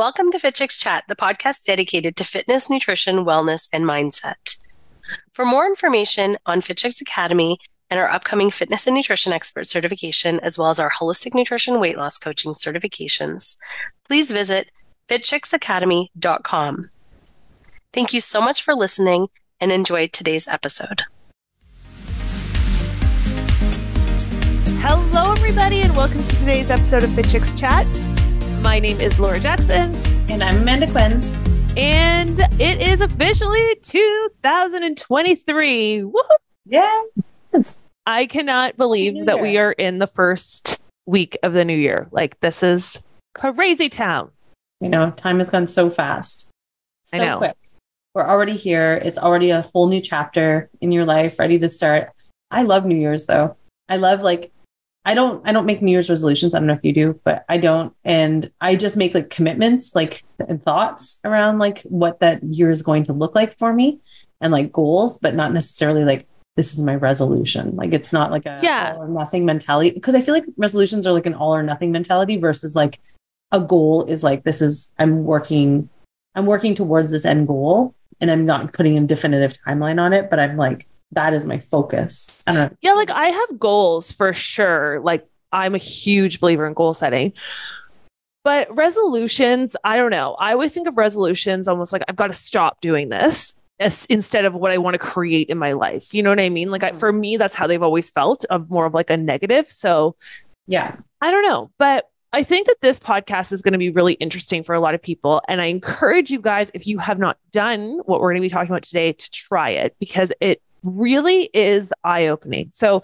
Welcome to Fit Chicks Chat, the podcast dedicated to fitness, nutrition, wellness, and mindset. For more information on Fit Chicks Academy and our upcoming fitness and nutrition expert certification, as well as our holistic nutrition weight loss coaching certifications, please visit fitchicksacademy.com. Thank you so much for listening and enjoy today's episode. Hello, everybody, and welcome to today's episode of Fit Chicks Chat. My name is Laura Jackson. And I'm Amanda Quinn. And it is officially 2023. Woo-hoo! Yeah. I cannot believe that we are in the first week of the new year. Like, this is crazy town. You know, time has gone so fast. So I know. quick. We're already here. It's already a whole new chapter in your life, ready to start. I love New Year's though. I love like I don't I don't make New Year's resolutions. I don't know if you do, but I don't. And I just make like commitments, like and thoughts around like what that year is going to look like for me and like goals, but not necessarily like this is my resolution. Like it's not like a Yeah. all or nothing mentality. Because I feel like resolutions are like an all or nothing mentality versus like a goal is like this is I'm working I'm working towards this end goal and I'm not putting a definitive timeline on it, but I'm like that is my focus. I don't know. Yeah, like I have goals for sure. Like, I'm a huge believer in goal setting. But resolutions, I don't know. I always think of resolutions almost like I've got to stop doing this as, instead of what I want to create in my life. You know what I mean? Like, I, mm. for me, that's how they've always felt of more of like a negative. So, Yeah. I don't know, but I think that this podcast is going to be really interesting for a lot of people. And I encourage you guys, if you have not done what we're going to be talking about today, to try it because it really is eye opening. So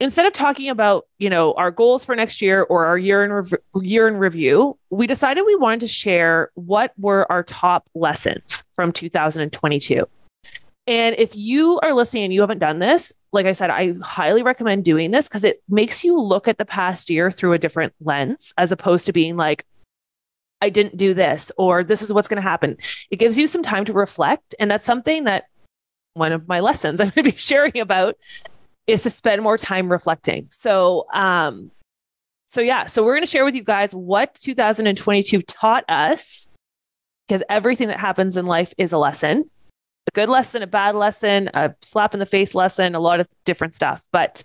instead of talking about, you know, our goals for next year or our year in year in review, we decided we wanted to share what were our top lessons from 2022. And if you are listening and you haven't done this, like I said, I highly recommend doing this because it makes you look at the past year through a different lens as opposed to being like, I didn't do this or this is what's going to happen. It gives you some time to reflect. And that's something that one of my lessons I'm going to be sharing about is to spend more time reflecting. So, um, so yeah, so we're going to share with you guys what 2022 taught us because everything that happens in life is a lesson a good lesson, a bad lesson, a slap in the face lesson, a lot of different stuff. But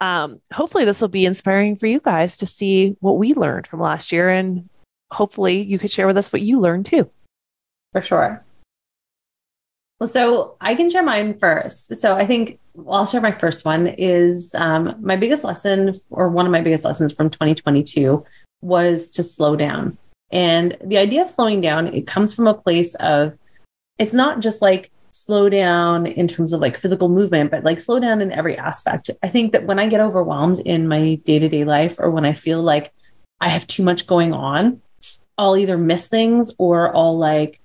um, hopefully, this will be inspiring for you guys to see what we learned from last year. And hopefully, you could share with us what you learned too. for sure. Well, so I can share mine first. So I think well, I'll share my first one is um, my biggest lesson, or one of my biggest lessons from 2022, was to slow down. And the idea of slowing down, it comes from a place of it's not just like slow down in terms of like physical movement, but like slow down in every aspect. I think that when I get overwhelmed in my day to day life, or when I feel like I have too much going on, I'll either miss things or I'll like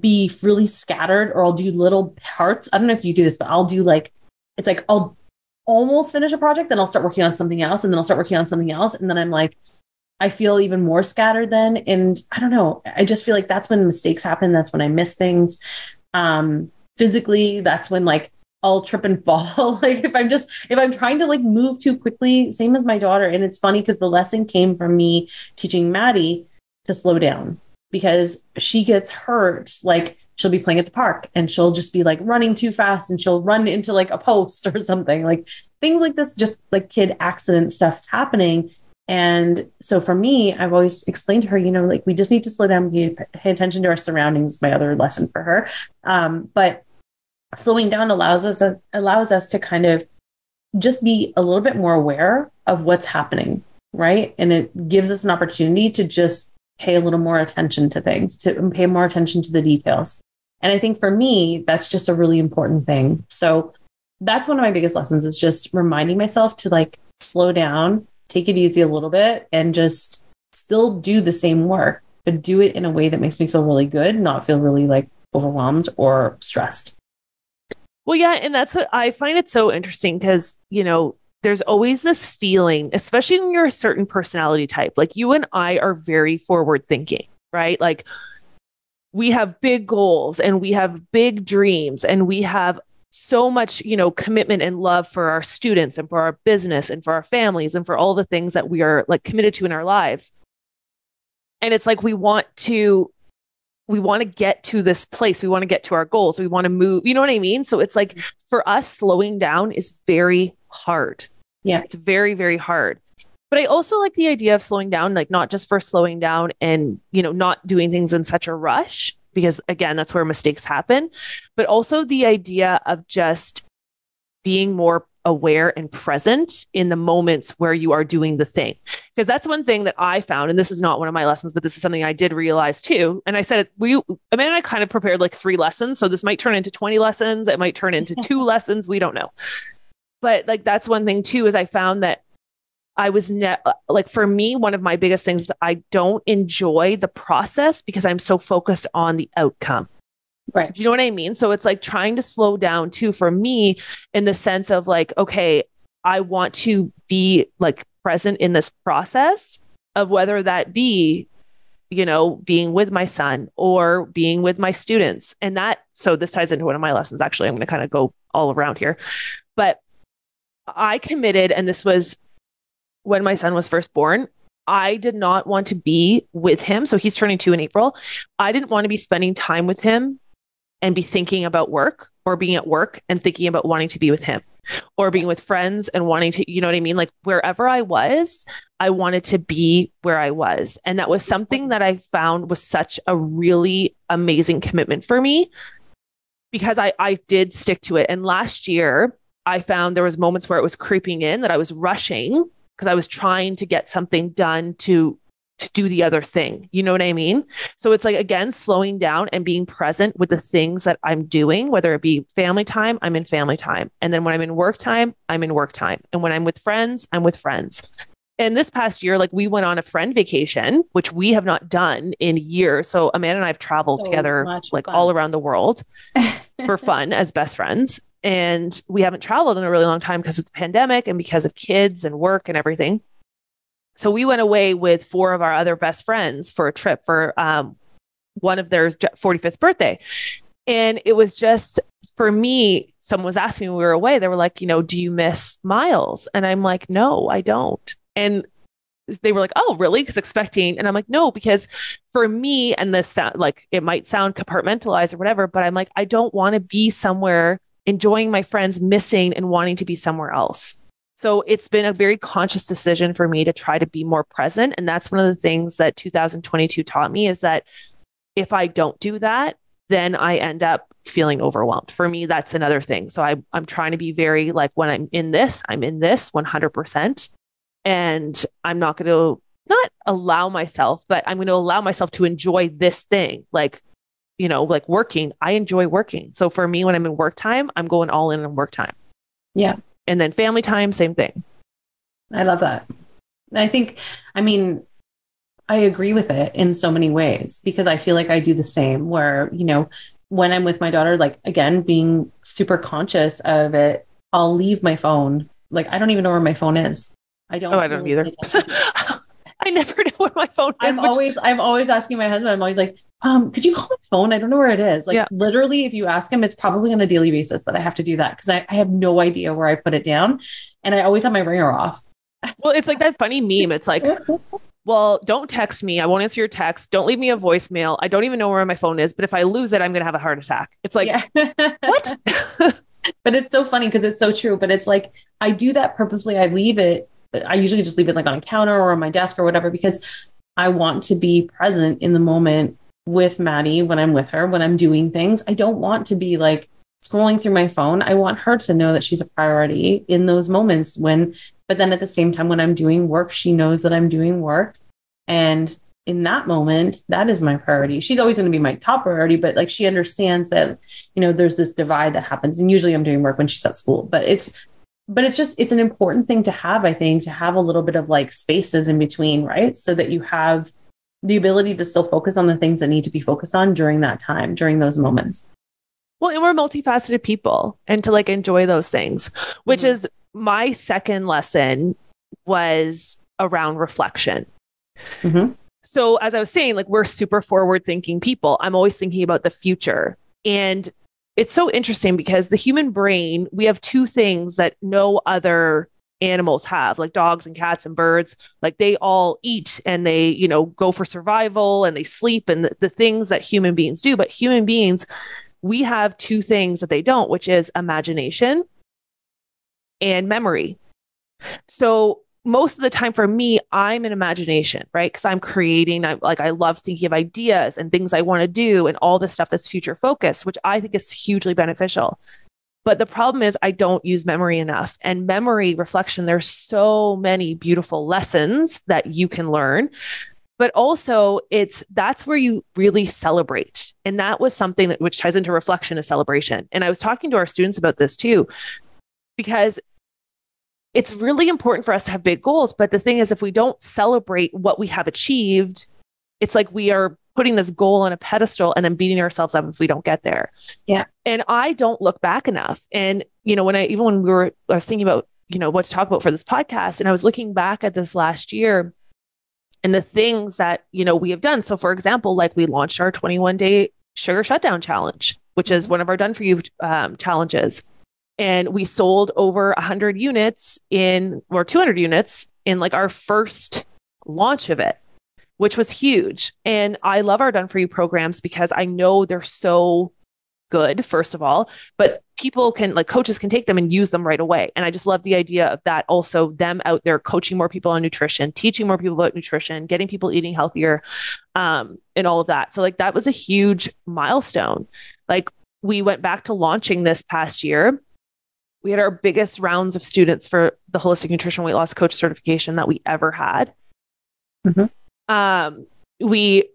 be really scattered or I'll do little parts. I don't know if you do this, but I'll do like, it's like I'll almost finish a project, then I'll start working on something else, and then I'll start working on something else. And then I'm like, I feel even more scattered then. And I don't know. I just feel like that's when mistakes happen. That's when I miss things. Um, physically, that's when like I'll trip and fall. like if I'm just if I'm trying to like move too quickly, same as my daughter. And it's funny because the lesson came from me teaching Maddie to slow down because she gets hurt like she'll be playing at the park and she'll just be like running too fast and she'll run into like a post or something like things like this just like kid accident stuff's happening. And so for me i've always explained to her you know like we just need to slow down pay attention to our surroundings my other lesson for her. Um, but slowing down allows us allows us to kind of just be a little bit more aware of what's happening right? And it gives us an opportunity to just pay a little more attention to things to pay more attention to the details. And i think for me that's just a really important thing. So that's one of my biggest lessons is just reminding myself to like slow down take it easy a little bit and just still do the same work but do it in a way that makes me feel really good not feel really like overwhelmed or stressed. Well, yeah, and that's what I find it so interesting because, you know, there's always this feeling, especially when you're a certain personality type. Like you and I are very forward thinking, right? Like we have big goals and we have big dreams and we have so much, you know, commitment and love for our students and for our business and for our families and for all the things that we are like committed to in our lives. And it's like we want to we want to get to this place. We want to get to our goals. We want to move. You know what I mean? So it's like mm-hmm. for us, slowing down is very hard. Yeah. It's very, very hard. But I also like the idea of slowing down, like not just for slowing down and, you know, not doing things in such a rush, because again, that's where mistakes happen, but also the idea of just being more aware and present in the moments where you are doing the thing. Because that's one thing that I found, and this is not one of my lessons, but this is something I did realize too. And I said, it, we, Amanda and I kind of prepared like three lessons. So this might turn into 20 lessons. It might turn into two lessons. We don't know. But like, that's one thing too, is I found that I was ne- like, for me, one of my biggest things, I don't enjoy the process because I'm so focused on the outcome. Right. Do you know what I mean? So it's like trying to slow down too for me in the sense of like, okay, I want to be like present in this process of whether that be, you know, being with my son or being with my students. And that, so this ties into one of my lessons. Actually, I'm going to kind of go all around here. I committed, and this was when my son was first born. I did not want to be with him. So he's turning two in April. I didn't want to be spending time with him and be thinking about work or being at work and thinking about wanting to be with him or being with friends and wanting to, you know what I mean? Like wherever I was, I wanted to be where I was. And that was something that I found was such a really amazing commitment for me because I, I did stick to it. And last year, I found there was moments where it was creeping in that I was rushing because I was trying to get something done to to do the other thing. You know what I mean? So it's like again slowing down and being present with the things that I'm doing, whether it be family time, I'm in family time. And then when I'm in work time, I'm in work time. And when I'm with friends, I'm with friends. And this past year, like we went on a friend vacation, which we have not done in years. So Amanda and I have traveled So together like fun. all around the world for fun as best friends. And we haven't traveled in a really long time because of the pandemic and because of kids and work and everything. So we went away with four of our other best friends for a trip for um, one of their 45th birthday. And it was just for me, someone was asking me when we were away, they were like, you know, do you miss Miles? And I'm like, no, I don't. And they were like, oh, really? Because expecting, and I'm like, no, because for me, and this sound like it might sound compartmentalized or whatever, but I'm like, I don't want to be somewhere enjoying my friends, missing and wanting to be somewhere else. So it's been a very conscious decision for me to try to be more present. And that's one of the things that 2022 taught me is that if I don't do that, then I end up feeling overwhelmed. For me, that's another thing. So I, I'm trying to be very like when I'm in this, I'm in this 100%. And I'm not going to not allow myself, but I'm going to allow myself to enjoy this thing. Like, you know, like working, I enjoy working. So for me, when I'm in work time, I'm going all in on work time. Yeah. And then family time, same thing. I love that. I think, I mean, I agree with it in so many ways because I feel like I do the same where, you know, when I'm with my daughter, like again, being super conscious of it, I'll leave my phone. Like, I don't even know where my phone is. I don't. Oh, I don't either. I never know what my phone is. I'm which- always, I'm always asking my husband, I'm always like, um, could you call my phone? I don't know where it is. Like Yeah. literally, if you ask him, it's probably on a daily basis that I have to do that because I, I have no idea where I put it down. And I always have my ringer off. well, it's like that funny meme. It's like, well, don't text me. I won't answer your text. Don't leave me a voicemail. I don't even know where my phone is. But if I lose it, I'm going to have a heart attack. It's like, what? but it's so funny because it's so true. But it's like I do that purposely. I leave it, but I usually just leave it like on a counter or on my desk or whatever because I want to be present in the moment with Maddie when I'm with her, when I'm doing things. I don't want to be like scrolling through my phone. I want her to know that she's a priority in those moments when, but then at the same time, when I'm doing work, she knows that I'm doing work. And in that moment, that is my priority. She's always going to be my top priority, but like she understands that, you know, there's this divide that happens. And usually I'm doing work when she's at school, but it's, but it's just, it's an important thing to have, I think, to have a little bit of like spaces in between, right? So that you have the ability to still focus on the things that need to be focused on during that time, during those moments. Well, and we're multifaceted people and to like enjoy those things, which Mhm. is my second lesson was around reflection. Mhm. So, as I was saying, like we're super forward thinking people. I'm always thinking about the future. And it's so interesting because the human brain, we have two things that no other animals have, like dogs and cats and birds. Like they all eat and they, you know, go for survival and they sleep and the, the things that human beings do. But human beings, we have two things that they don't, which is imagination and memory. So most of the time for me, I'm an imagination, right? Because I'm creating, I like I love thinking of ideas and things I want to do and all this stuff that's future focused, which I think is hugely beneficial. But the problem is I don't use memory enough. And memory reflection, there's so many beautiful lessons that you can learn. But also it's that's where you really celebrate. And that was something that which ties into reflection of celebration. And I was talking to our students about this too, because it's really important for us to have big goals. But the thing is, if we don't celebrate what we have achieved, it's like we are putting this goal on a pedestal and then beating ourselves up if we don't get there. Yeah. And I don't look back enough. And, you know, when I, even when we were, I was thinking about, you know, what to talk about for this podcast, and I was looking back at this last year and the things that, you know, we have done. So, for example, like we launched our 21 day sugar shutdown challenge, which is one of our done for you um, challenges and we sold over 100 units in or 200 units in like our first launch of it which was huge. And i love our done for you programs because i know they're so good first of all but people can like coaches can take them and use them right away. And i just love the idea of that also them out there coaching more people on nutrition teaching more people about nutrition getting people eating healthier um, and all of that. So like that was a huge milestone. Like we went back to launching this past year we had our biggest rounds of students for the holistic nutrition weight loss coach certification that we ever had. Mm-hmm. Um, we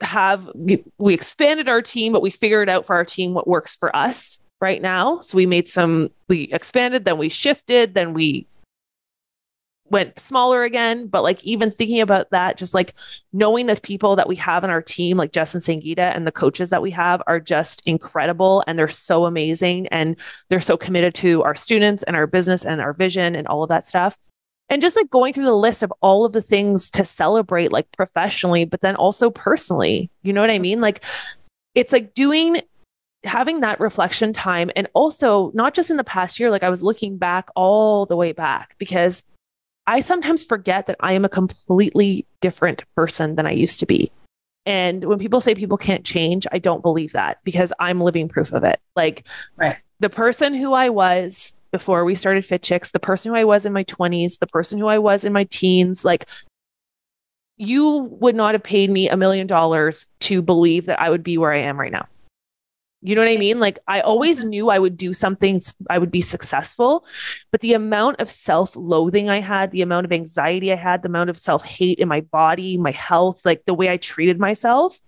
have we, we expanded our team, but we figured out for our team what works for us right now. So we made some, we expanded, then we shifted, then we went smaller again. But like even thinking about that, just like knowing the people that we have in our team, like Jess and Sangita and the coaches that we have are just incredible and they're so amazing and they're so committed to our students and our business and our vision and all of that stuff. And just like going through the list of all of the things to celebrate, like professionally, but then also personally. You know what I mean? Like it's like doing having that reflection time and also not just in the past year like i was looking back all the way back because I sometimes forget that I am a completely different person than I used to be. And when people say people can't change, I don't believe that because I'm living proof of it. Like right. the person who I was before we started Fit Chicks, the person who I was in my 20s, the person who I was in my teens, like you would not have paid me a million dollars to believe that I would be where I am right now. You know what I mean? Like I always mm-hmm. knew I would do something, I would be successful, but the amount of self loathing I had, the amount of anxiety I had, the amount of self hate in my body, my health, like the way I treated myself.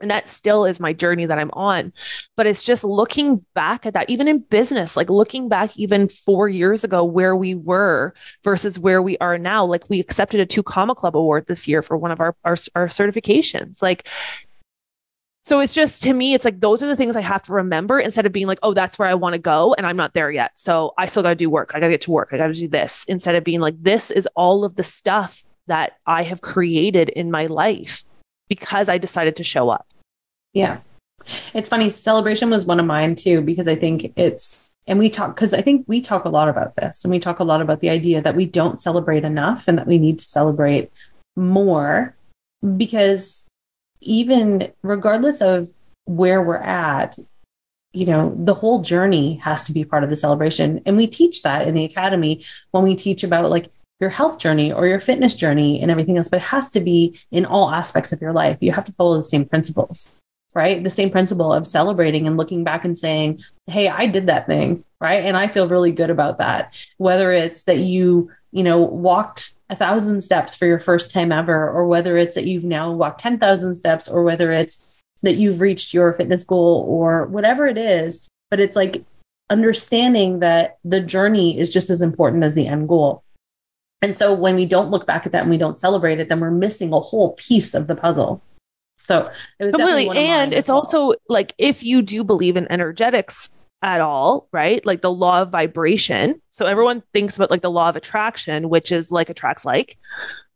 And that still is my journey that I'm on. But it's just looking back at that, even in business, like looking back even four years ago where we were versus where we are now. Like we accepted a two comma club award this year for one of our, our, our certifications. Like so it's just to me, it's like those are the things I have to remember instead of being like, oh, that's where I want to go and I'm not there yet. So I still got to do work. I got to get to work. I got to do this instead of being like, this is all of the stuff that I have created in my life because I decided to show up. Yeah. It's funny. Celebration was one of mine too, because I think it's, and we talk, because I think we talk a lot about this and we talk a lot about the idea that we don't celebrate enough and that we need to celebrate more because even regardless of where we're at, you know, the whole journey has to be part of the celebration. And we teach that in the academy when we teach about like your health journey or your fitness journey and everything else, but it has to be in all aspects of your life. You have to follow the same principles, right? The same principle of celebrating and looking back and saying, Hey, I did that thing, right? And I feel really good about that. Whether it's that you, you know, walked a thousand steps for your first time ever, or whether it's that you've now walked 10,000 steps, or whether it's that you've reached your fitness goal, or whatever it is. But it's like understanding that the journey is just as important as the end goal. And so when we don't look back at that and we don't celebrate it, then we're missing a whole piece of the puzzle. So it was completely, and it's well. also like if you do believe in energetics, at all, right? Like the law of vibration. So everyone thinks about like the law of attraction, which is like attracts like.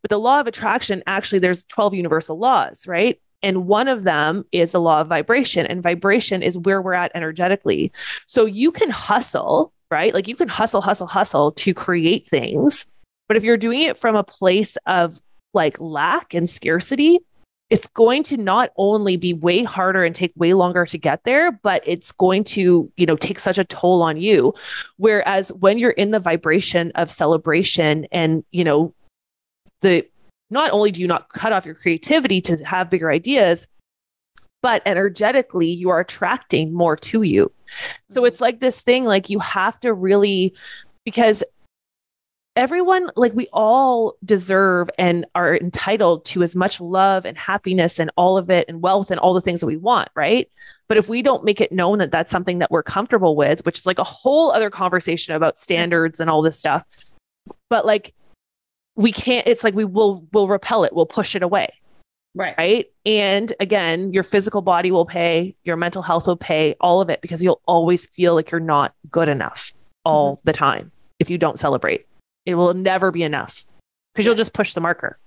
But the law of attraction, actually, there's 12 universal laws, right? And one of them is the law of vibration, and vibration is where we're at energetically. So you can hustle, right? Like you can hustle, hustle, hustle to create things. But if you're doing it from a place of like lack and scarcity, it's going to not only be way harder and take way longer to get there, but it's going to, you know, take such a toll on you. Whereas when you're in the vibration of celebration and, you know, the not only do you not cut off your creativity to have bigger ideas, but energetically you are attracting more to you. So mm-hmm. it's like this thing like you have to really because everyone like we all deserve and are entitled to as much love and happiness and all of it and wealth and all the things that we want right? But if we don't make it known that that's something that we're comfortable with which is like a whole other conversation about standards and all this stuff but like we can't it's like we will will repel it we'll push it away. Right. right? And again your physical body will pay your mental health will pay all of it because you'll always feel like you're not good enough all mm-hmm. the time if you don't celebrate it will never be enough because you'll just push the marker.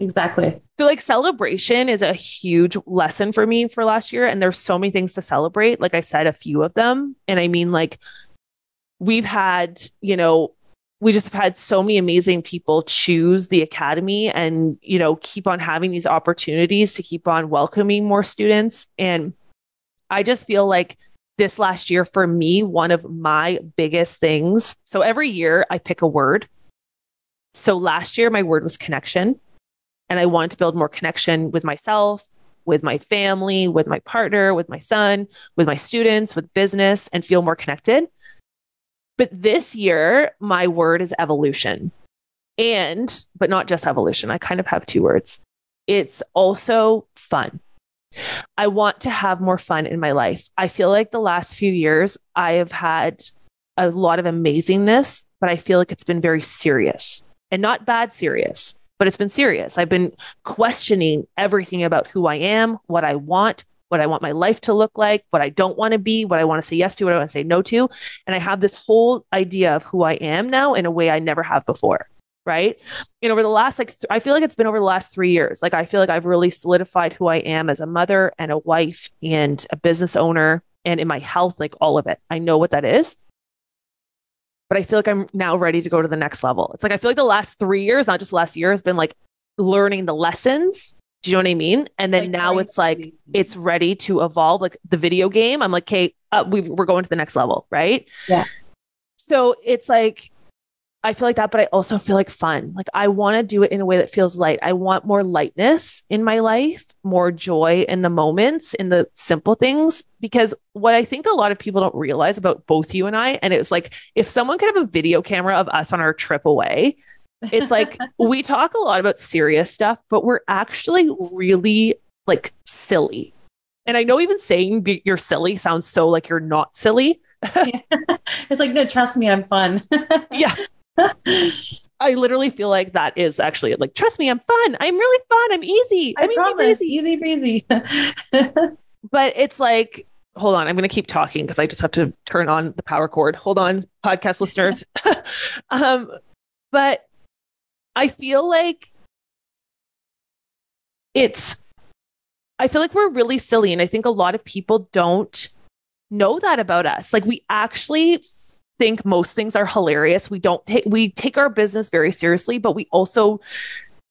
Exactly. so like celebration is a huge lesson for me for last year and there's so many things to celebrate like i said a few of them. And i mean like we've had you know we just have had so many amazing people choose the academy and you know keep on having these opportunities to keep on welcoming more students. And i just feel like this last year for me one of my biggest things so every year i pick a word so last year my word was connection and I wanted to build more connection with myself, with my family, with my partner, with my son, with my students, with business, and feel more connected. But this year, my word is evolution. And, but not just evolution. I kind of have two words. It's also fun. I want to have more fun in my life. I feel like the last few years, I have had a lot of amazingness, but I feel like it's been very serious and not bad serious but it's been serious. I've been questioning everything about who I am, what I want, what I want my life to look like, what I don't want to be, what I want to say yes to, what I want to say no to. And I have this whole idea of who I am now in a way I never have before. Right. And over the last, like, th- I feel like it's been over the last three years. Like, I feel like I've really solidified who I am as a mother and a wife and a business owner and in my health, like all of it. I know what that is but I feel like I'm now ready to go to the next level. It's like I feel like the last three years, not just last year, has been like learning the lessons. Do you know what I mean? And then Like now it's like it's ready to evolve. Like the video game, I'm like, okay, uh, we we're going to the next level, right? Yeah. So it's like I feel like that, but I also feel like fun. Like I want to do it in a way that feels light. I want more lightness in my life, more joy in the moments, in the simple things. Because what I think a lot of people don't realize about both you and I, and it was like if someone could have a video camera of us on our trip away, it's like we talk a lot about serious stuff, but we're actually really like silly. And I know even saying you're silly sounds so like you're not silly. it's like, no, trust me, I'm fun. Yeah. I literally feel like that is actually like, trust me, I'm fun. I'm really fun. I'm easy. I I'm promise, easy, easy breezy. But it's like, hold on, I'm going to keep talking because I just have to turn on the power cord. Hold on, podcast listeners. um, but I feel like it's, I feel like we're really silly. And I think a lot of people don't know that about us. Like, we actually think most things are hilarious. We don't take, we take our business very seriously, but we also,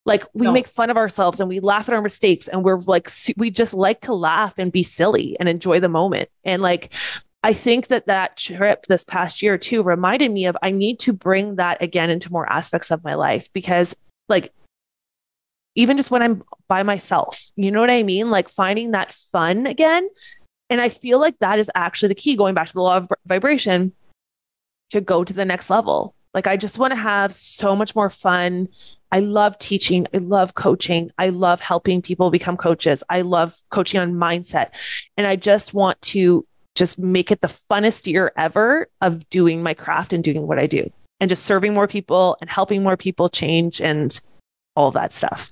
like we No. make fun of ourselves and we laugh at our mistakes and we're like we just like to laugh and be silly and enjoy the moment and like i think that that trip this past year too reminded me of i need to bring that again into more aspects of my life because like even just when i'm by myself you know what i mean like finding that fun again and i feel like that is actually the key going back to the law of vibration to go to the next level like i just want to have so much more fun I love teaching. I love coaching. I love helping people become coaches. I love coaching on mindset. And I just want to just make it the funnest year ever of doing my craft and doing what I do and just serving more people and helping more people change and all that stuff.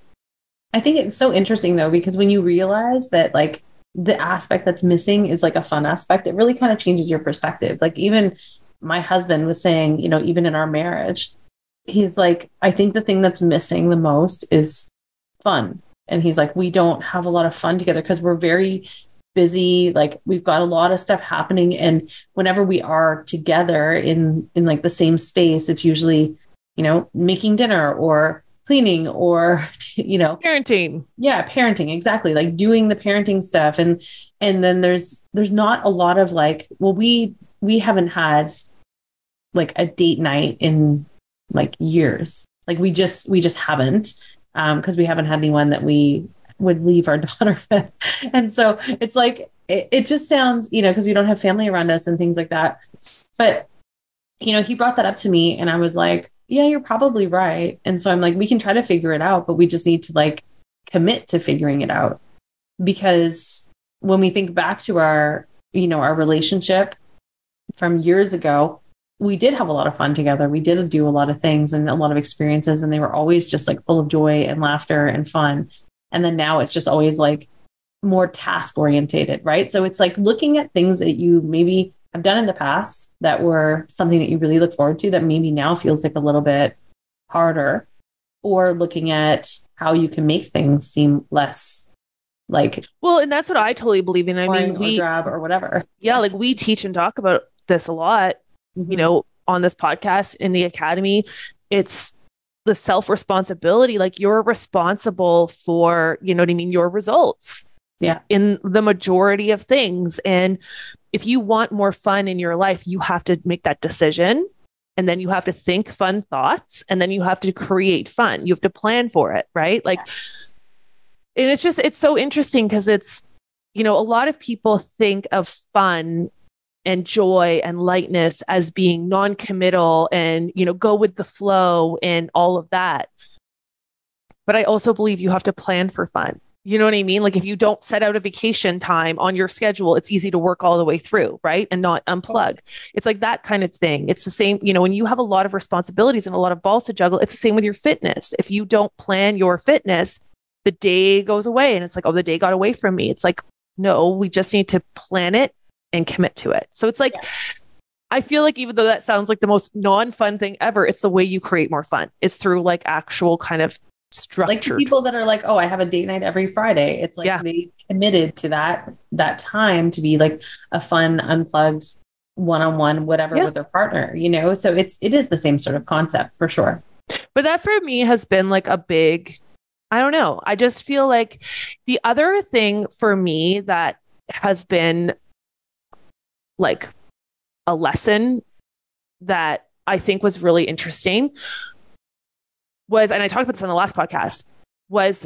I think it's so interesting though, because when you realize that like the aspect that's missing is like a fun aspect, it really kind of changes your perspective. Like even my husband was saying, you know, even in our marriage, he's like, I think the thing that's missing the most is fun. And he's like, we don't have a lot of fun together because we're very busy like we've got a lot of stuff happening. And whenever we are together in in like the same space it's usually you know making dinner or cleaning or you know parenting. Yeah parenting exactly like doing the parenting stuff. And and then there's there's not a lot of like well we we haven't had like a date night in like years. Like we just we just haven't um because we haven't had anyone that we would leave our daughter with. And so it's like it, it just sounds you know because we don't have family around us and things like that. But you know he brought that up to me and i was like yeah you're probably right. And so i'm like we can try to figure it out but we just need to like commit to figuring it out. Because when we think back to our you know our relationship from years ago we did have a lot of fun together. We did do a lot of things and a lot of experiences and they were always just like full of joy and laughter and fun. And then now it's just always like more task orientated right? So it's like looking at things that you maybe have done in the past that were something that you really look forward to that maybe now feels like a little bit harder or looking at how you can make things seem less like well and that's what i totally believe in. I mean we drab or whatever. Yeah like we teach and talk about this a lot mm-hmm. you know on this podcast in the academy it's the self responsibility like you're responsible for you know what i mean your results yeah. in the majority of things. And if you want more fun in your life you have to make that decision. And then you have to think fun thoughts. And then you have to create fun. You have to plan for it right? Like and it's just it's so interesting because it's you know a lot of people think of fun and joy and lightness as being non-committal and you know go with the flow and all of that. But i also believe you have to plan for fun. You know what i mean? Like if you don't set out a vacation time on your schedule it's easy to work all the way through right? And not unplug. It's like that kind of thing. It's the same you know when you have a lot of responsibilities and a lot of balls to juggle it's the same with your fitness. If you don't plan your fitness the day goes away and it's like oh the day got away from me. It's like no we just need to plan it and commit to it. So it's like, yeah. I feel like even though that sounds like the most non fun thing ever, it's the way you create more fun. It's through like actual kind of structure. Like people that are like, oh, I have a date night every Friday. It's like yeah. they committed to that that time to be like a fun, unplugged, one on one, whatever yeah. with their partner. You know, so it's it is the same sort of concept for sure. But that for me has been like a big. I don't know. I just feel like the other thing for me that has been like a lesson that I think was really interesting was, and I talked about this on the last podcast, was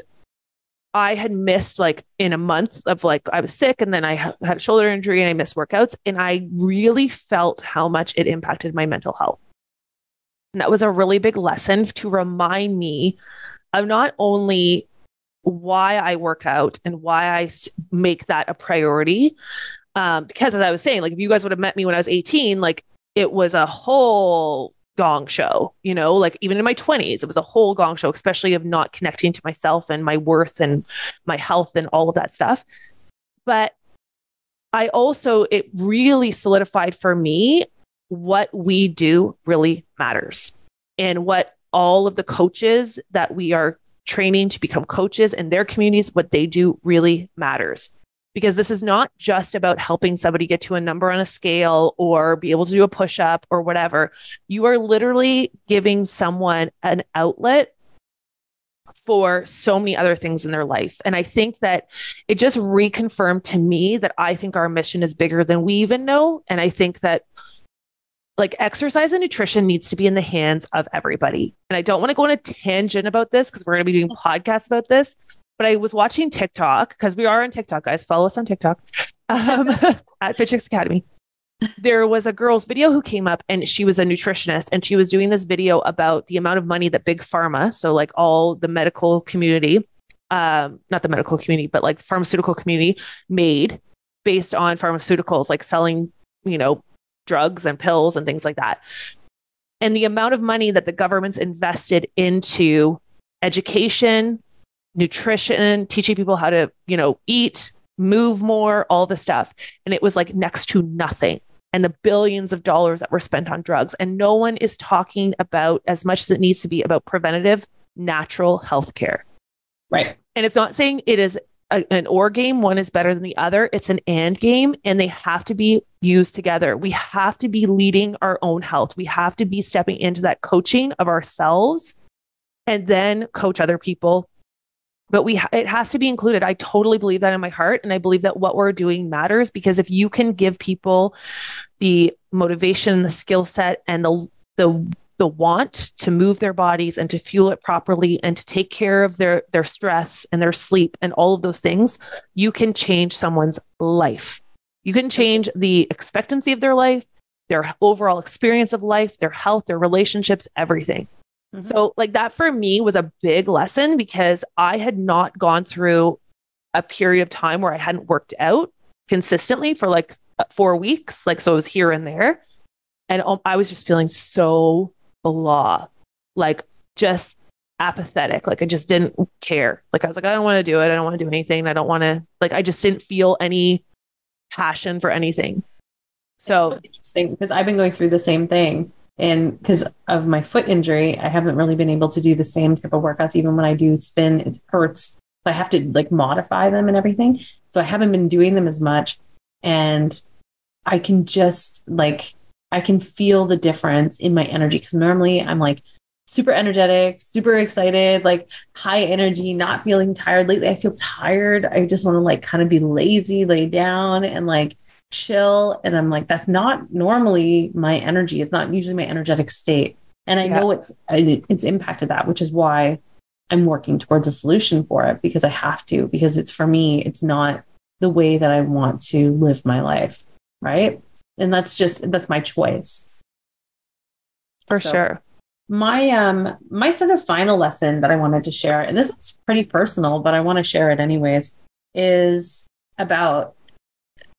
I had missed like in a month of like I was sick and then I had a shoulder injury and I missed workouts and I really felt how much it impacted my mental health. And that was a really big lesson to remind me of not only why I work out and why I make that a priority, um, because as I was saying, like if you guys would have met me when I was 18, like it was a whole gong show, you know, like even in my 20s, it was a whole gong show, especially of not connecting to myself and my worth and my health and all of that stuff. But I also, it really solidified for me what we do really matters and what all of the coaches that we are training to become coaches in their communities, what they do really matters because this is not just about helping somebody get to a number on a scale or be able to do a push up or whatever. You are literally giving someone an outlet for so many other things in their life. And I think that it just reconfirmed to me that I think our mission is bigger than we even know. And I think that like exercise and nutrition needs to be in the hands of everybody. And I don't want to go on a tangent about this because we're going to be doing podcasts about this, but I was watching TikTok because we are on TikTok, guys. Follow us on TikTok um, at Fit Academy. There was a girl's video who came up and she was a nutritionist and she was doing this video about the amount of money that big pharma, so like all the medical community, um, not the medical community, but like pharmaceutical community made based on pharmaceuticals, like selling, you know, drugs and pills and things like that. And the amount of money that the government's invested into education, nutrition, teaching people how to, you know, eat, move more, all the stuff. And it was like next to nothing. And the billions of dollars that were spent on drugs. And no one is talking about as much as it needs to be about preventative, natural health care. Right. And it's not saying it is a, an or game. One is better than the other. It's an and game, and they have to be used together. We have to be leading our own health. We have to be stepping into that coaching of ourselves and then coach other people. But we, it has to be included. I totally believe that in my heart. And I believe that what we're doing matters because if you can give people the motivation, and the skill set, and the, the the want to move their bodies and to fuel it properly and to take care of their their stress and their sleep and all of those things you can change someone's life you can change the expectancy of their life their overall experience of life their health their relationships everything mm-hmm. so like that for me was a big lesson because i had not gone through a period of time where i hadn't worked out consistently for like 4 weeks like so it was here and there and um, I was just feeling so blah, like just apathetic. Like I just didn't care. Like I was like, I don't want to do it. I don't want to do anything. I don't want to, like, I just didn't feel any passion for anything. So, so interesting because I've been going through the same thing. And because of my foot injury, I haven't really been able to do the same type of workouts. Even when I do spin, it hurts. I have to like modify them and everything. So I haven't been doing them as much. And I can just like I can feel the difference in my energy because normally I'm like super energetic, super excited, like high energy, not feeling tired. Lately, I feel tired. I just want to like kind of be lazy, lay down and like chill. And I'm like, that's not normally my energy. It's not usually my energetic state. And I yeah. know it's it's impacted that, which is why I'm working towards a solution for it because I have to, because it's for me, it's not the way that I want to live my life. Right and that's just that's my choice for so, sure my um my sort of final lesson that i wanted to share and this is pretty personal but i want to share it anyways is about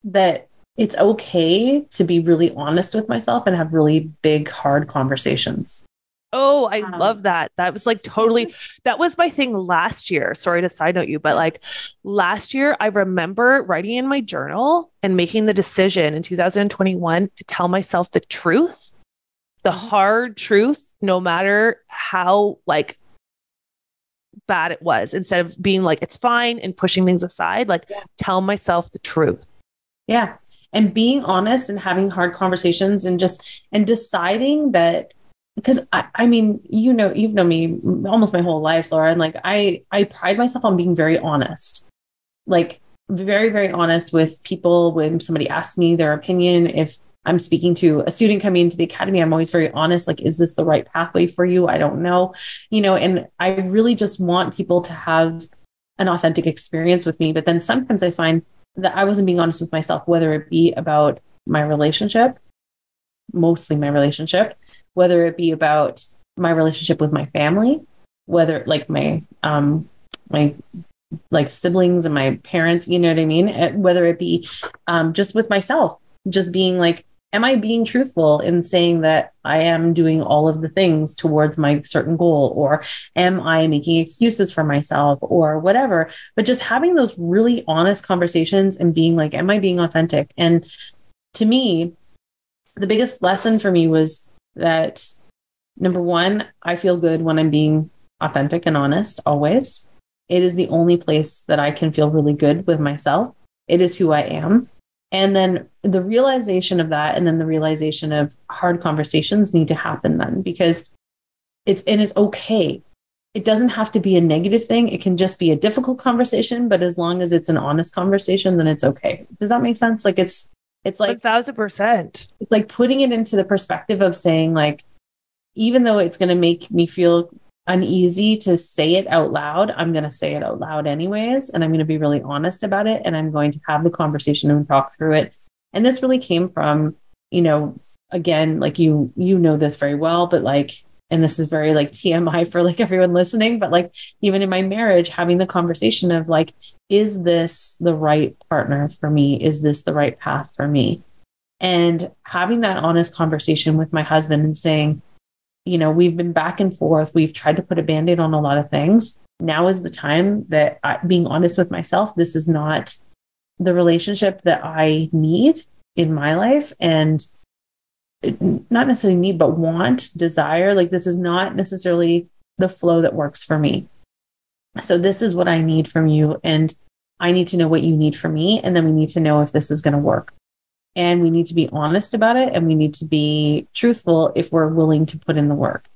that it's okay to be really honest with myself and have really big hard conversations Oh, I um, love that. That was like totally, that was my thing last year. Sorry to side note you, but like last year, I remember writing in my journal and making the decision in 2021 to tell myself the truth, the mm-hmm. hard truth, no matter how like bad it was, instead of being like, it's fine and pushing things aside, like yeah. tell myself the truth. Yeah. And being honest and having hard conversations and just, and deciding that because I, I mean, you know, you've known me almost my whole life, Laura, and like I, I pride myself on being very honest, like very, very honest with people. When somebody asks me their opinion, if I'm speaking to a student coming into the academy, I'm always very honest. Like, is this the right pathway for you? I don't know, you know, and I really just want people to have an authentic experience with me. But then sometimes I find that I wasn't being honest with myself, whether it be about my relationship, mostly my relationship, whether it be about my relationship with my family, whether like my um my like siblings and my parents, you know what I mean? Eh, whether it be um, just with myself, just being like, am I being truthful in saying that I am doing all of the things towards my certain goal? Or am I making excuses for myself or whatever? But just having those really honest conversations and being like, am I being authentic? And to me, the biggest lesson for me was that number one, I feel good when I'm being authentic and honest always. It is the only place that I can feel really good with myself. It is who I am. And then the realization of that, and then the realization of hard conversations need to happen then because it's, and it's okay. It doesn't have to be a negative thing. It can just be a difficult conversation, but as long as it's an honest conversation, then it's okay. Does that make sense? Like it's, it's like a thousand percent. It's like putting it into the perspective of saying, like, even though it's going to make me feel uneasy to say it out loud, I'm going to say it out loud anyways. And I'm going to be really honest about it. And I'm going to have the conversation and talk through it. And this really came from, you know, again, like you, you know this very well, but like, and this is very like TMI for like everyone listening, but like even in my marriage, having the conversation of like, is this the right partner for me? Is this the right path for me? And having that honest conversation with my husband and saying, you know, we've been back and forth. We've tried to put a band aid on a lot of things. Now is the time that I, being honest with myself, this is not the relationship that I need in my life. And not necessarily need, but want, desire. Like this is not necessarily the flow that works for me. So this is what I need from you. And I need to know what you need from me. And then we need to know if this is going to work. And we need to be honest about it. And we need to be truthful if we're willing to put in the work.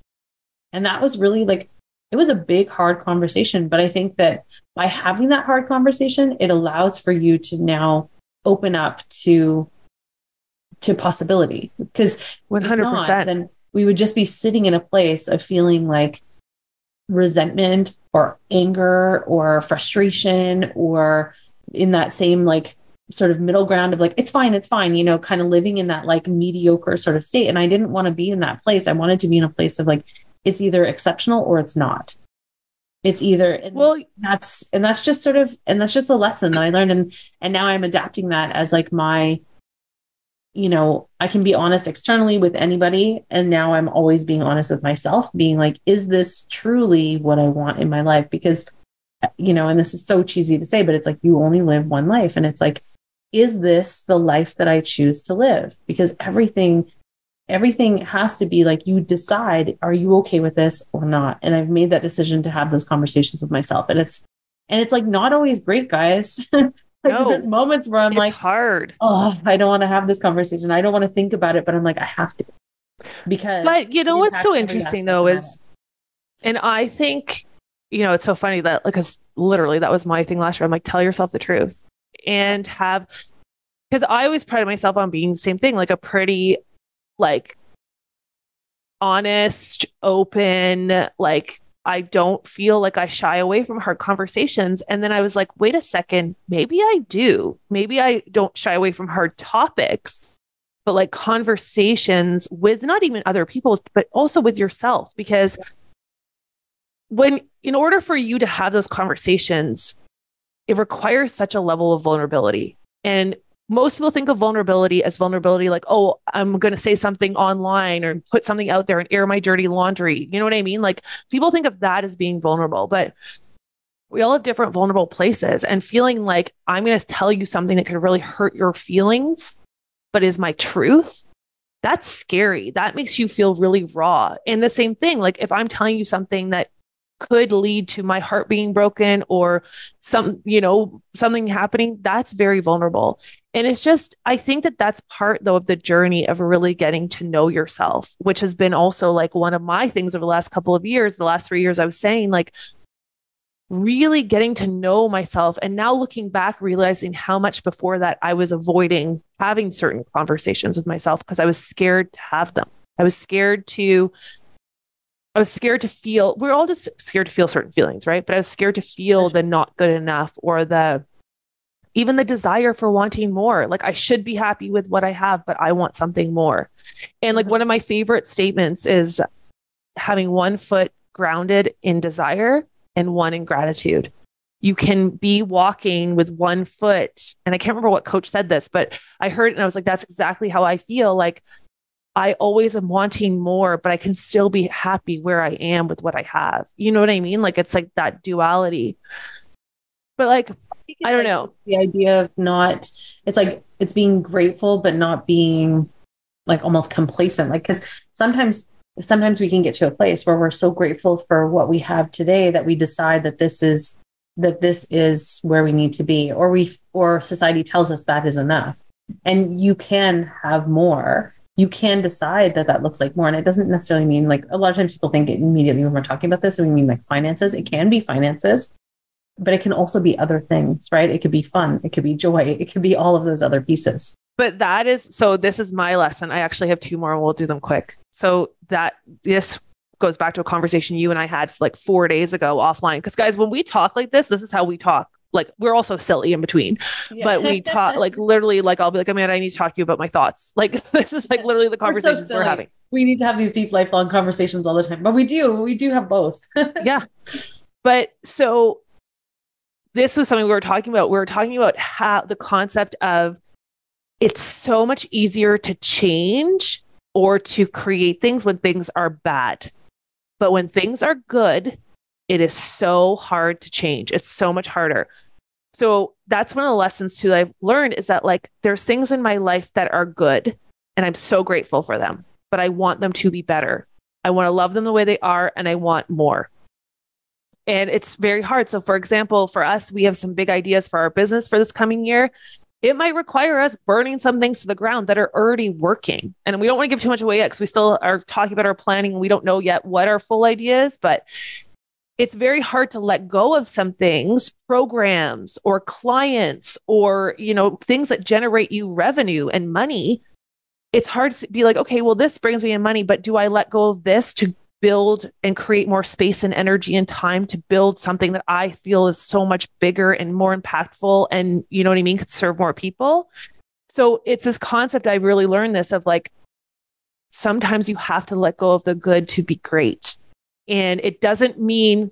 And that was really like, it was a big, hard conversation. But I think that by having that hard conversation, it allows for you to now open up to to possibility because 100% not, then we would just be sitting in a place of feeling like resentment or anger or frustration or in that same like sort of middle ground of like it's fine it's fine you know kind of living in that like mediocre sort of state and i didn't want to be in that place i wanted to be in a place of like it's either exceptional or it's not it's either well that's and that's just sort of and that's just a lesson that i learned and and now i'm adapting that as like my you know, I can be honest externally with anybody. And now I'm always being honest with myself, being like, is this truly what I want in my life? Because, you know, and this is so cheesy to say, but it's like you only live one life. And it's like, is this the life that I choose to live? Because everything, everything has to be like you decide, are you okay with this or not? And I've made that decision to have those conversations with myself. And it's, and it's like not always great, guys. Like no, there's moments where I'm it's like, hard. Oh, I don't want to have this conversation. I don't want to think about it, but I'm like, I have to because. But you know what's so interesting though is, and I think, you know, it's so funny that because literally that was my thing last year. I'm like, tell yourself the truth and have, because I always pride myself on being the same thing, like a pretty, like, honest, open, like I don't feel like I shy away from hard conversations. And then I was like, wait a second, maybe I do. Maybe I don't shy away from hard topics, but like conversations with not even other people, but also with yourself. Because when, in order for you to have those conversations, it requires such a level of vulnerability. And most people think of vulnerability as vulnerability like oh i'm going to say something online or put something out there and air my dirty laundry. You know what i mean? Like people think of that as being vulnerable but we all have different vulnerable places and feeling like i'm going to tell you something that could really hurt your feelings but is my truth that's scary. That makes you feel really raw. And the same thing like if i'm telling you something that could lead to my heart being broken or some you know something happening that's very vulnerable. And it's just i think that that's part though of the journey of really getting to know yourself which has been also like one of my things over the last couple of years the last 3 years i was saying like really getting to know myself and now looking back realizing how much before that i was avoiding having certain conversations with myself because i was scared to have them. I was scared to I was scared to feel, we're all just scared to feel certain feelings, right? But I was scared to feel the not good enough or the, even the desire for wanting more. Like I should be happy with what I have, but I want something more. And like mm-hmm. one of my favorite statements is having one foot grounded in desire and one in gratitude. You can be walking with one foot. And I can't remember what coach said this, but I heard it and I was like, that's exactly how I feel. Like I always am wanting more, but I can still be happy where I am with what I have. You know what I mean? Like it's like that duality. But like, I, I don't like know. The idea of not, it's like, it's being grateful, but not being like almost complacent. Like, cause sometimes, sometimes we can get to a place where we're so grateful for what we have today that we decide that this is, that this is where we need to be, or we, or society tells us that is enough. And you can have more you can decide that that looks like more. And it doesn't necessarily mean like a lot of times people think immediately when we're talking about this, we mean like finances. It can be finances, but it can also be other things, right? It could be fun, it could be joy, it could be all of those other pieces. But that is so. This is my lesson. I actually have two more, and we'll do them quick. So that this goes back to a conversation you and I had like four days ago offline. Because guys, when we talk like this, this is how we talk like we're also silly in between yeah. but we talk like literally like i'll be like amanda i need to talk to you about my thoughts. Like this is like literally the conversation we're, so we're having. We need to have these deep lifelong conversations all the time but we do we do have both. Yeah. But so this was something we were talking about. We were talking about how the concept of it's so much easier to change or to create things when things are bad. But when things are good it is so hard to change. It's so much harder. So that's one of the lessons too that I've learned is that like there's things in my life that are good and I'm so grateful for them, but I want them to be better. I want to love them the way they are and I want more. And it's very hard. So, for example, for us, we have some big ideas for our business for this coming year. It might require us burning some things to the ground that are already working. And we don't want to give too much away yet because we still are talking about our planning and we don't know yet what our full idea is. But it's very hard to let go of some things programs or clients or you know things that generate you revenue and money. It's hard to be like okay well this brings me in money but do i let go of this to build and create more space and energy and time to build something that i feel is so much bigger and more impactful and you know what i mean could serve more people? So it's this concept i really learned this of like sometimes you have to let go of the good to be great and it doesn't mean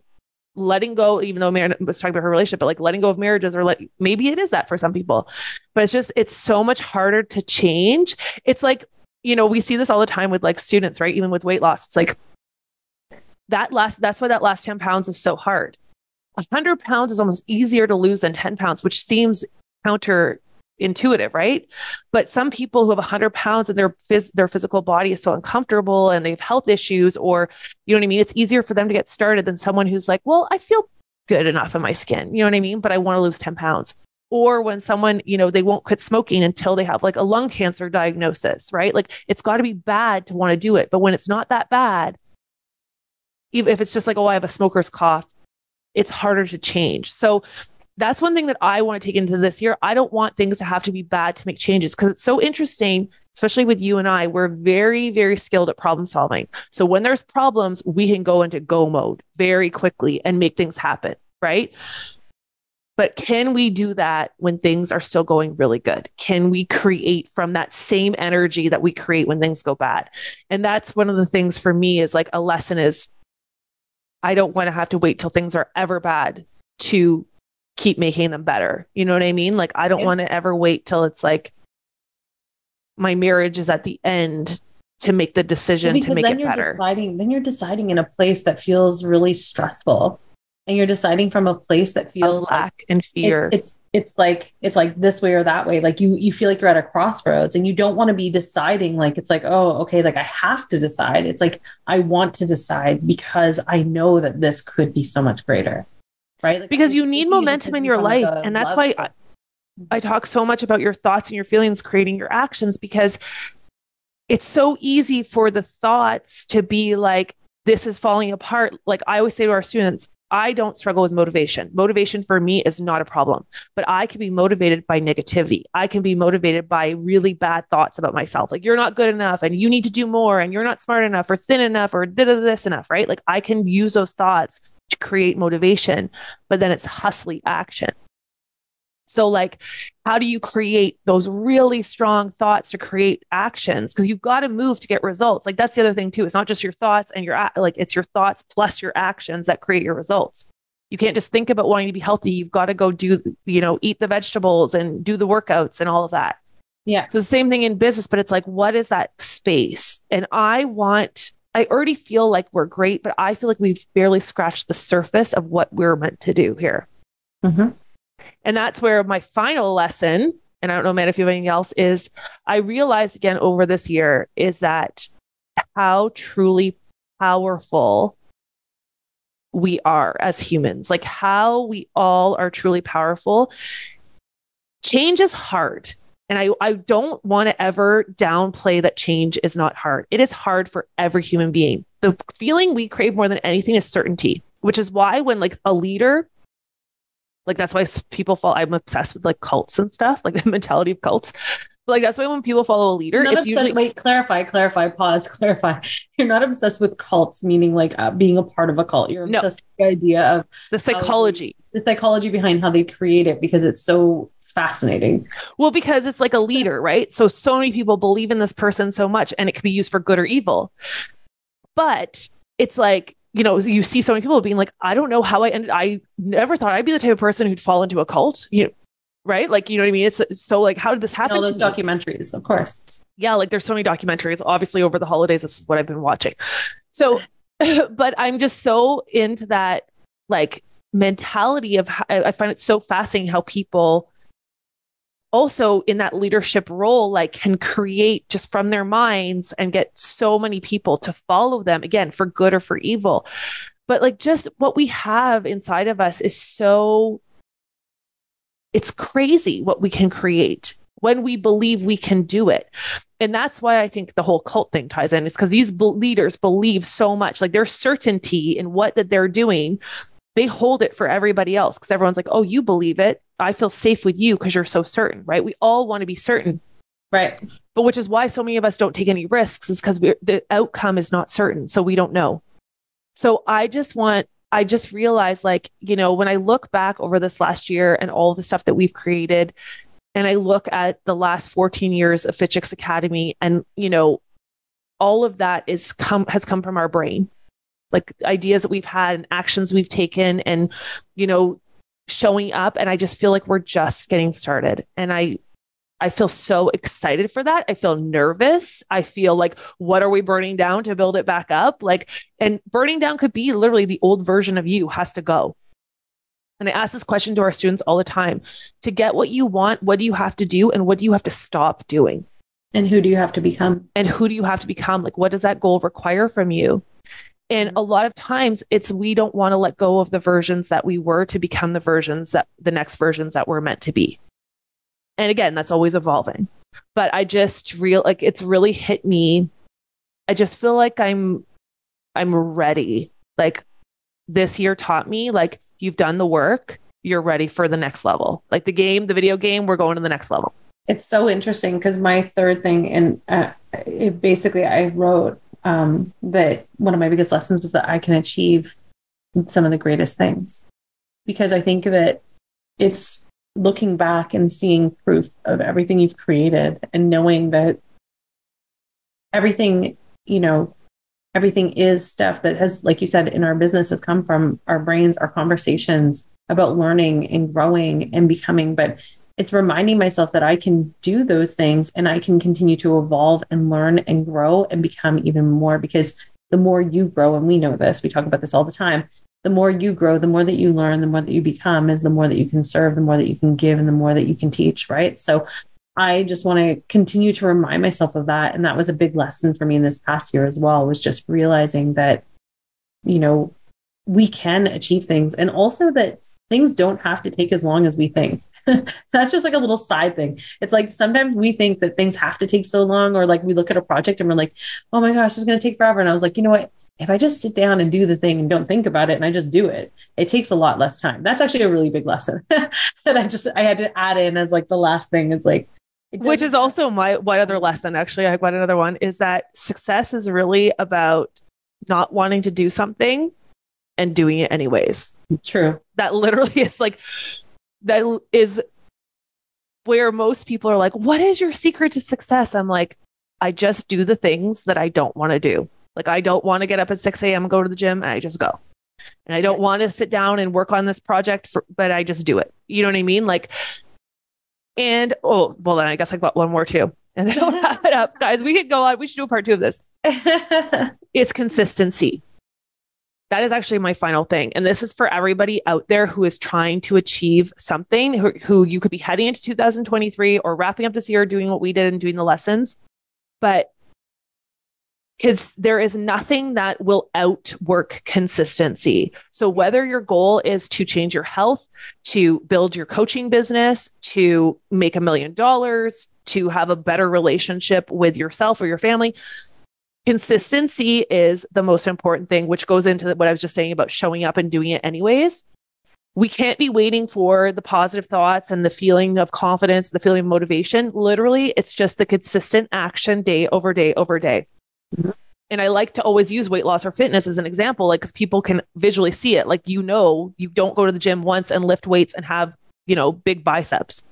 letting go, even though Mary was talking about her relationship, but like letting go of marriages or let maybe it is that for some people. But it's just it's so much harder to change. It's like, you know, we see this all the time with like students, right? Even with weight loss. It's like that last that's why that last 10 pounds is so hard. 100 pounds is almost easier to lose than 10 pounds, which seems counter intuitive, right? But some people who have 100 pounds and their phys- their physical body is so uncomfortable and they have health issues, or you know what I mean, it's easier for them to get started than someone who's like, well, I feel good enough in my skin, you know what I mean, but I want to lose 10 pounds. Or when someone, you know, they won't quit smoking until they have like a lung cancer diagnosis, right? Like it's got to be bad to want to do it. But when it's not that bad, even if it's just like, oh, I have a smoker's cough, it's harder to change. So that's one thing that I want to take into this year. I don't want things to have to be bad to make changes because it's so interesting, especially with you and I. We're very, very skilled at problem solving. So when there's problems, we can go into go mode very quickly and make things happen, right? But can we do that when things are still going really good? Can we create from that same energy that we create when things go bad? And that's one of the things for me is like a lesson is I don't want to have to wait till things are ever bad to keep making them better. You know what I mean? Like I don't yeah. want to ever wait till it's like my marriage is at the end to make the decision well, to make then it you're better. Deciding, then you're deciding in a place that feels really stressful. And you're deciding from a place that feels lack like and fear. It's, it's it's like it's like this way or that way. Like you you feel like you're at a crossroads and you don't want to be deciding like it's like, oh, okay, like I have to decide. It's like I want to decide because I know that this could be so much greater right? Like, because you need momentum in your life. And that's why I, I talk so much about your thoughts and your feelings creating your actions because it's so easy for the thoughts to be like, this is falling apart. Like I always say to our students, I don't struggle with motivation. Motivation for me is not a problem, but I can be motivated by negativity. I can be motivated by really bad thoughts about myself. Like you're not good enough and you need to do more and you're not smart enough or thin enough or this enough, right? Like I can use those thoughts create motivation, but then it's hustly action. So, like, how do you create those really strong thoughts to create actions? Because you've got to move to get results. Like, that's the other thing, too. It's not just your thoughts and your, like, it's your thoughts plus your actions that create your results. You can't just think about wanting to be healthy. You've got to go do, you know, eat the vegetables and do the workouts and all of that. Yeah. So, the same thing in business, but it's like, what is that space? And I want I already feel like we're great, but I feel like we've barely scratched the surface of what we're meant to do here. Mm-hmm. And that's where my final lesson, and I don't know, man, if you have anything else, is I realized again over this year is that how truly powerful we are as humans, like how we all are truly powerful. Change is hard. And I, I don't want to ever downplay that change is not hard. It is hard for every human being. The feeling we crave more than anything is certainty, which is why when like a leader, like that's why people fall, I'm obsessed with like cults and stuff, like the mentality of cults. But, like that's why when people follow a leader, it's obsessed, usually wait, clarify, clarify, pause, clarify. You're not obsessed with cults, meaning like uh, being a part of a cult. You're obsessed no. with the idea of the psychology, they, the psychology behind how they create it because it's so fascinating. Well, because it's like a leader, right? So, so many people believe in this person so much and it can be used for good or evil. But it's like, you know, you see so many people being like, I don't know how I ended. I never thought I'd be the type of person who'd fall into a cult. You know, right? Like, you know what I mean? It's so like, how did this happen? all those documentaries, of course. Yeah, like there's so many documentaries. Obviously, over the holidays, this is what I've been watching. So, but I'm just so into that like mentality of how, I find it so fascinating how people also in that leadership role like can create just from their minds and get so many people to follow them again for good or for evil But like just what we have inside of us is so it's crazy what we can create when we believe we can do it. And that's why I think the whole cult thing ties in is because these leaders believe so much, like their certainty in what that they're doing, they hold it for everybody else because everyone's like, oh, you believe it. I feel safe with you because you're so certain, right? We all want to be certain. Right. But which is why so many of us don't take any risks is because the outcome is not certain. So we don't know. So I just want I just realized, like, you know, when I look back over this last year and all the stuff that we've created, and I look at the last 14 years of Fit Chicks Academy, and, you know, all of that is come has come from our brain like ideas that we've had and actions we've taken and you know showing up and i just feel like we're just getting started and i I feel so excited for that. I feel nervous. I feel like, what are we burning down to build it back up? Like, and burning down could be literally the old version of you has to go. And I ask this question to our students all the time to get what you want, what do you have to do? And what do you have to stop doing? And who do you have to become? And who do you have to become? Like, what does that goal require from you? And a lot of times it's we don't want to let go of the versions that we were to become the versions that the next versions that we're meant to be. And again, that's always evolving. But I just real like it's really hit me. I just feel like I'm I'm ready. Like this year taught me like you've done the work, you're ready for the next level. Like the game, the video game, we're going to the next level. It's so interesting because my third thing, and uh, it basically, I wrote um, that one of my biggest lessons was that I can achieve some of the greatest things because I think that it's looking back and seeing proof of everything you've created and knowing that everything, you know, everything is stuff that has, like you said, in our business has come from our brains, our conversations about learning and growing and becoming. But it's reminding myself that I can do those things and I can continue to evolve and learn and grow and become even more because the more you grow, and we know this, we talk about this all the time, the more you grow, the more that you learn, the more that you become is the more that you can serve, the more that you can give, and the more that you can teach, right? So I just want to continue to remind myself of that. And that was a big lesson for me in this past year as well, was just realizing that, you know, we can achieve things and also that things don't have to take as long as we think. That's just like a little side thing. It's like sometimes we think that things have to take so long, or like we look at a project and we're like, oh my gosh, it's going to take forever. And I was like, you know what? if I just sit down and do the thing and don't think about it and I just do it, it takes a lot less time. That's actually a really big lesson that I just I had to add in as like the last thing is like which is also my one other lesson actually I got another one is that success is really about not wanting to do something and doing it anyways. True. That literally is like that is where most people are like, "What is your secret to success?" I'm like, "I just do the things that I don't want to do." Like I don't want to get up at 6 a.m. go to the gym. and I just go. And I don't want to sit down and work on this project, for, but I just do it. You know what I mean? Like, and oh, well, then I guess I got one more too. And then I'll wrap it up. Guys, we could go on. We should do a part two of this. it's consistency. That is actually my final thing. And this is for everybody out there who is trying to achieve something, who, who you could be heading into 2023 or wrapping up this year doing what we did and doing the lessons. But because there is nothing that will outwork consistency. So, whether your goal is to change your health, to build your coaching business, to make a million dollars, to have a better relationship with yourself or your family, consistency is the most important thing, which goes into what I was just saying about showing up and doing it anyways. We can't be waiting for the positive thoughts and the feeling of confidence, the feeling of motivation. Literally, it's just the consistent action day over day over day. And I like to always use weight loss or fitness as an example, like, because people can visually see it. Like, you know, you don't go to the gym once and lift weights and have, you know, big biceps.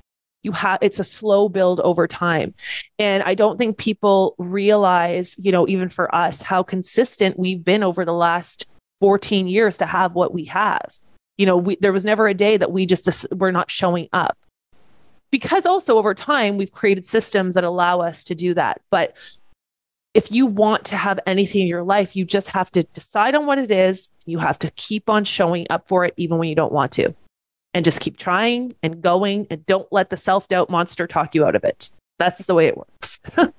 You have, it's a slow build over time. And I don't think people realize, you know, even for us, how consistent we've been over the last 14 years to have what we have. You know, we, there was never a day that we just, we're not showing up because also over time we've created systems that allow us to do that but if you want to have anything in your life, you just have to decide on what it is. You have to keep on showing up for it, even when you don't want to. And just keep trying and going and don't let the self doubt monster talk you out of it. That's the way it works.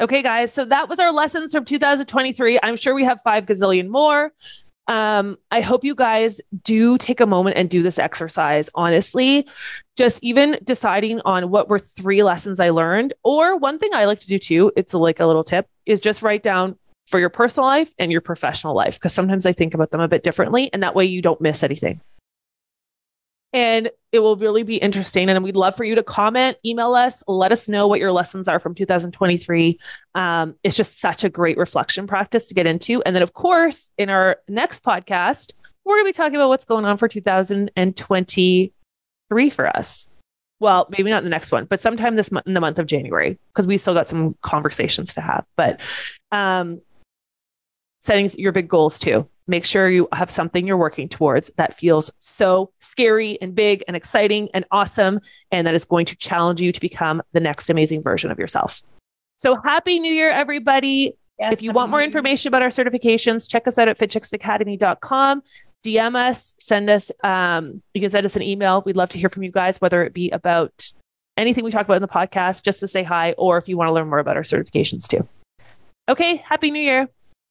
Okay, guys. So that was our lessons from 2023. I'm sure we have five gazillion more. Um, I hope you guys do take a moment and do this exercise. Honestly, just even deciding on what were three lessons I learned, or one thing I like to do too, it's like a little tip, is just write down for your personal life and your professional life, because sometimes I think about them a bit differently, and that way you don't miss anything. And it will really be interesting. And we'd love for you to comment, email us, let us know what your lessons are from 2023. Um, it's just such a great reflection practice to get into. And then, of course, in our next podcast, we're going to be talking about what's going on for 2023 for us. Well, maybe not the next one, but sometime this month in the month of January, because we still got some conversations to have. But um, setting your big goals too make sure you have something you're working towards that feels so scary and big and exciting and awesome, and that is going to challenge you to become the next amazing version of yourself. So, Happy New Year, everybody. Yes, if you want more information about our certifications, check us out at fitchicksacademy.com. DM us, send us, um, you can send us an email. We'd love to hear from you guys, whether it be about anything we talked about in the podcast, just to say hi, or if you want to learn more about our certifications too. Okay, Happy New Year.